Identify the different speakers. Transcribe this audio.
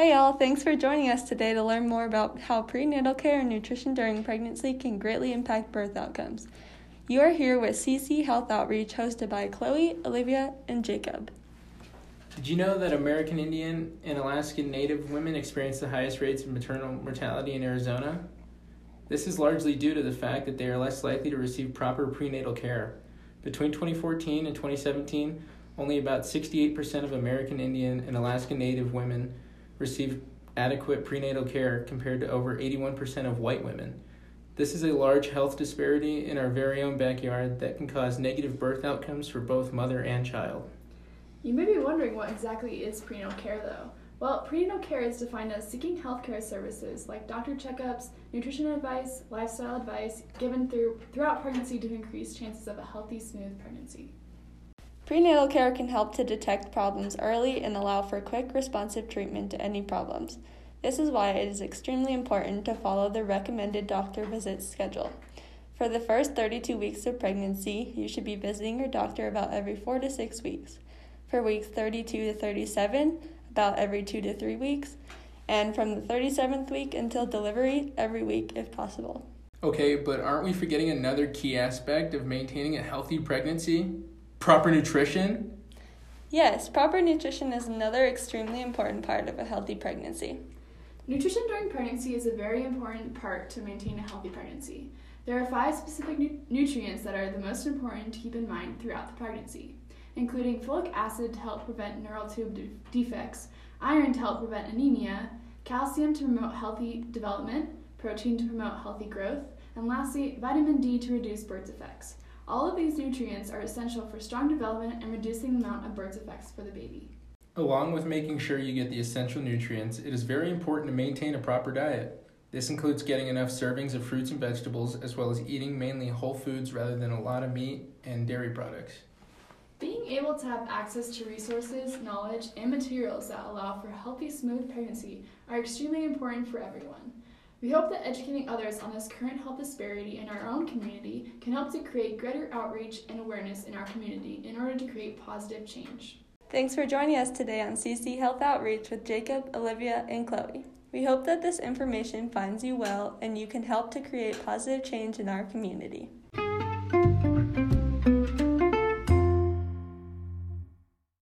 Speaker 1: Hey, y'all, thanks for joining us today to learn more about how prenatal care and nutrition during pregnancy can greatly impact birth outcomes. You are here with CC Health Outreach hosted by Chloe, Olivia, and Jacob.
Speaker 2: Did you know that American Indian and Alaskan Native women experience the highest rates of maternal mortality in Arizona? This is largely due to the fact that they are less likely to receive proper prenatal care. Between 2014 and 2017, only about 68% of American Indian and Alaskan Native women received adequate prenatal care compared to over 81% of white women. This is a large health disparity in our very own backyard that can cause negative birth outcomes for both mother and child.
Speaker 3: You may be wondering what exactly is prenatal care, though. Well, prenatal care is defined as seeking healthcare services like doctor checkups, nutrition advice, lifestyle advice given through, throughout pregnancy to increase chances of a healthy, smooth pregnancy.
Speaker 1: Prenatal care can help to detect problems early and allow for quick, responsive treatment to any problems. This is why it is extremely important to follow the recommended doctor visit schedule. For the first 32 weeks of pregnancy, you should be visiting your doctor about every 4 to 6 weeks. For weeks 32 to 37, about every 2 to 3 weeks. And from the 37th week until delivery, every week if possible.
Speaker 2: Okay, but aren't we forgetting another key aspect of maintaining a healthy pregnancy? Proper nutrition?
Speaker 1: Yes, proper nutrition is another extremely important part of a healthy pregnancy.
Speaker 3: Nutrition during pregnancy is a very important part to maintain a healthy pregnancy. There are five specific nu- nutrients that are the most important to keep in mind throughout the pregnancy, including folic acid to help prevent neural tube de- defects, iron to help prevent anemia, calcium to promote healthy development, protein to promote healthy growth, and lastly, vitamin D to reduce birth defects. All of these nutrients are essential for strong development and reducing the amount of birth defects for the baby.
Speaker 2: Along with making sure you get the essential nutrients, it is very important to maintain a proper diet. This includes getting enough servings of fruits and vegetables, as well as eating mainly whole foods rather than a lot of meat and dairy products.
Speaker 3: Being able to have access to resources, knowledge, and materials that allow for healthy, smooth pregnancy are extremely important for everyone. We hope that educating others on this current health disparity in our own community can help to create greater outreach and awareness in our community in order to create positive change.
Speaker 1: Thanks for joining us today on CC Health Outreach with Jacob, Olivia, and Chloe. We hope that this information finds you well and you can help to create positive change in our community.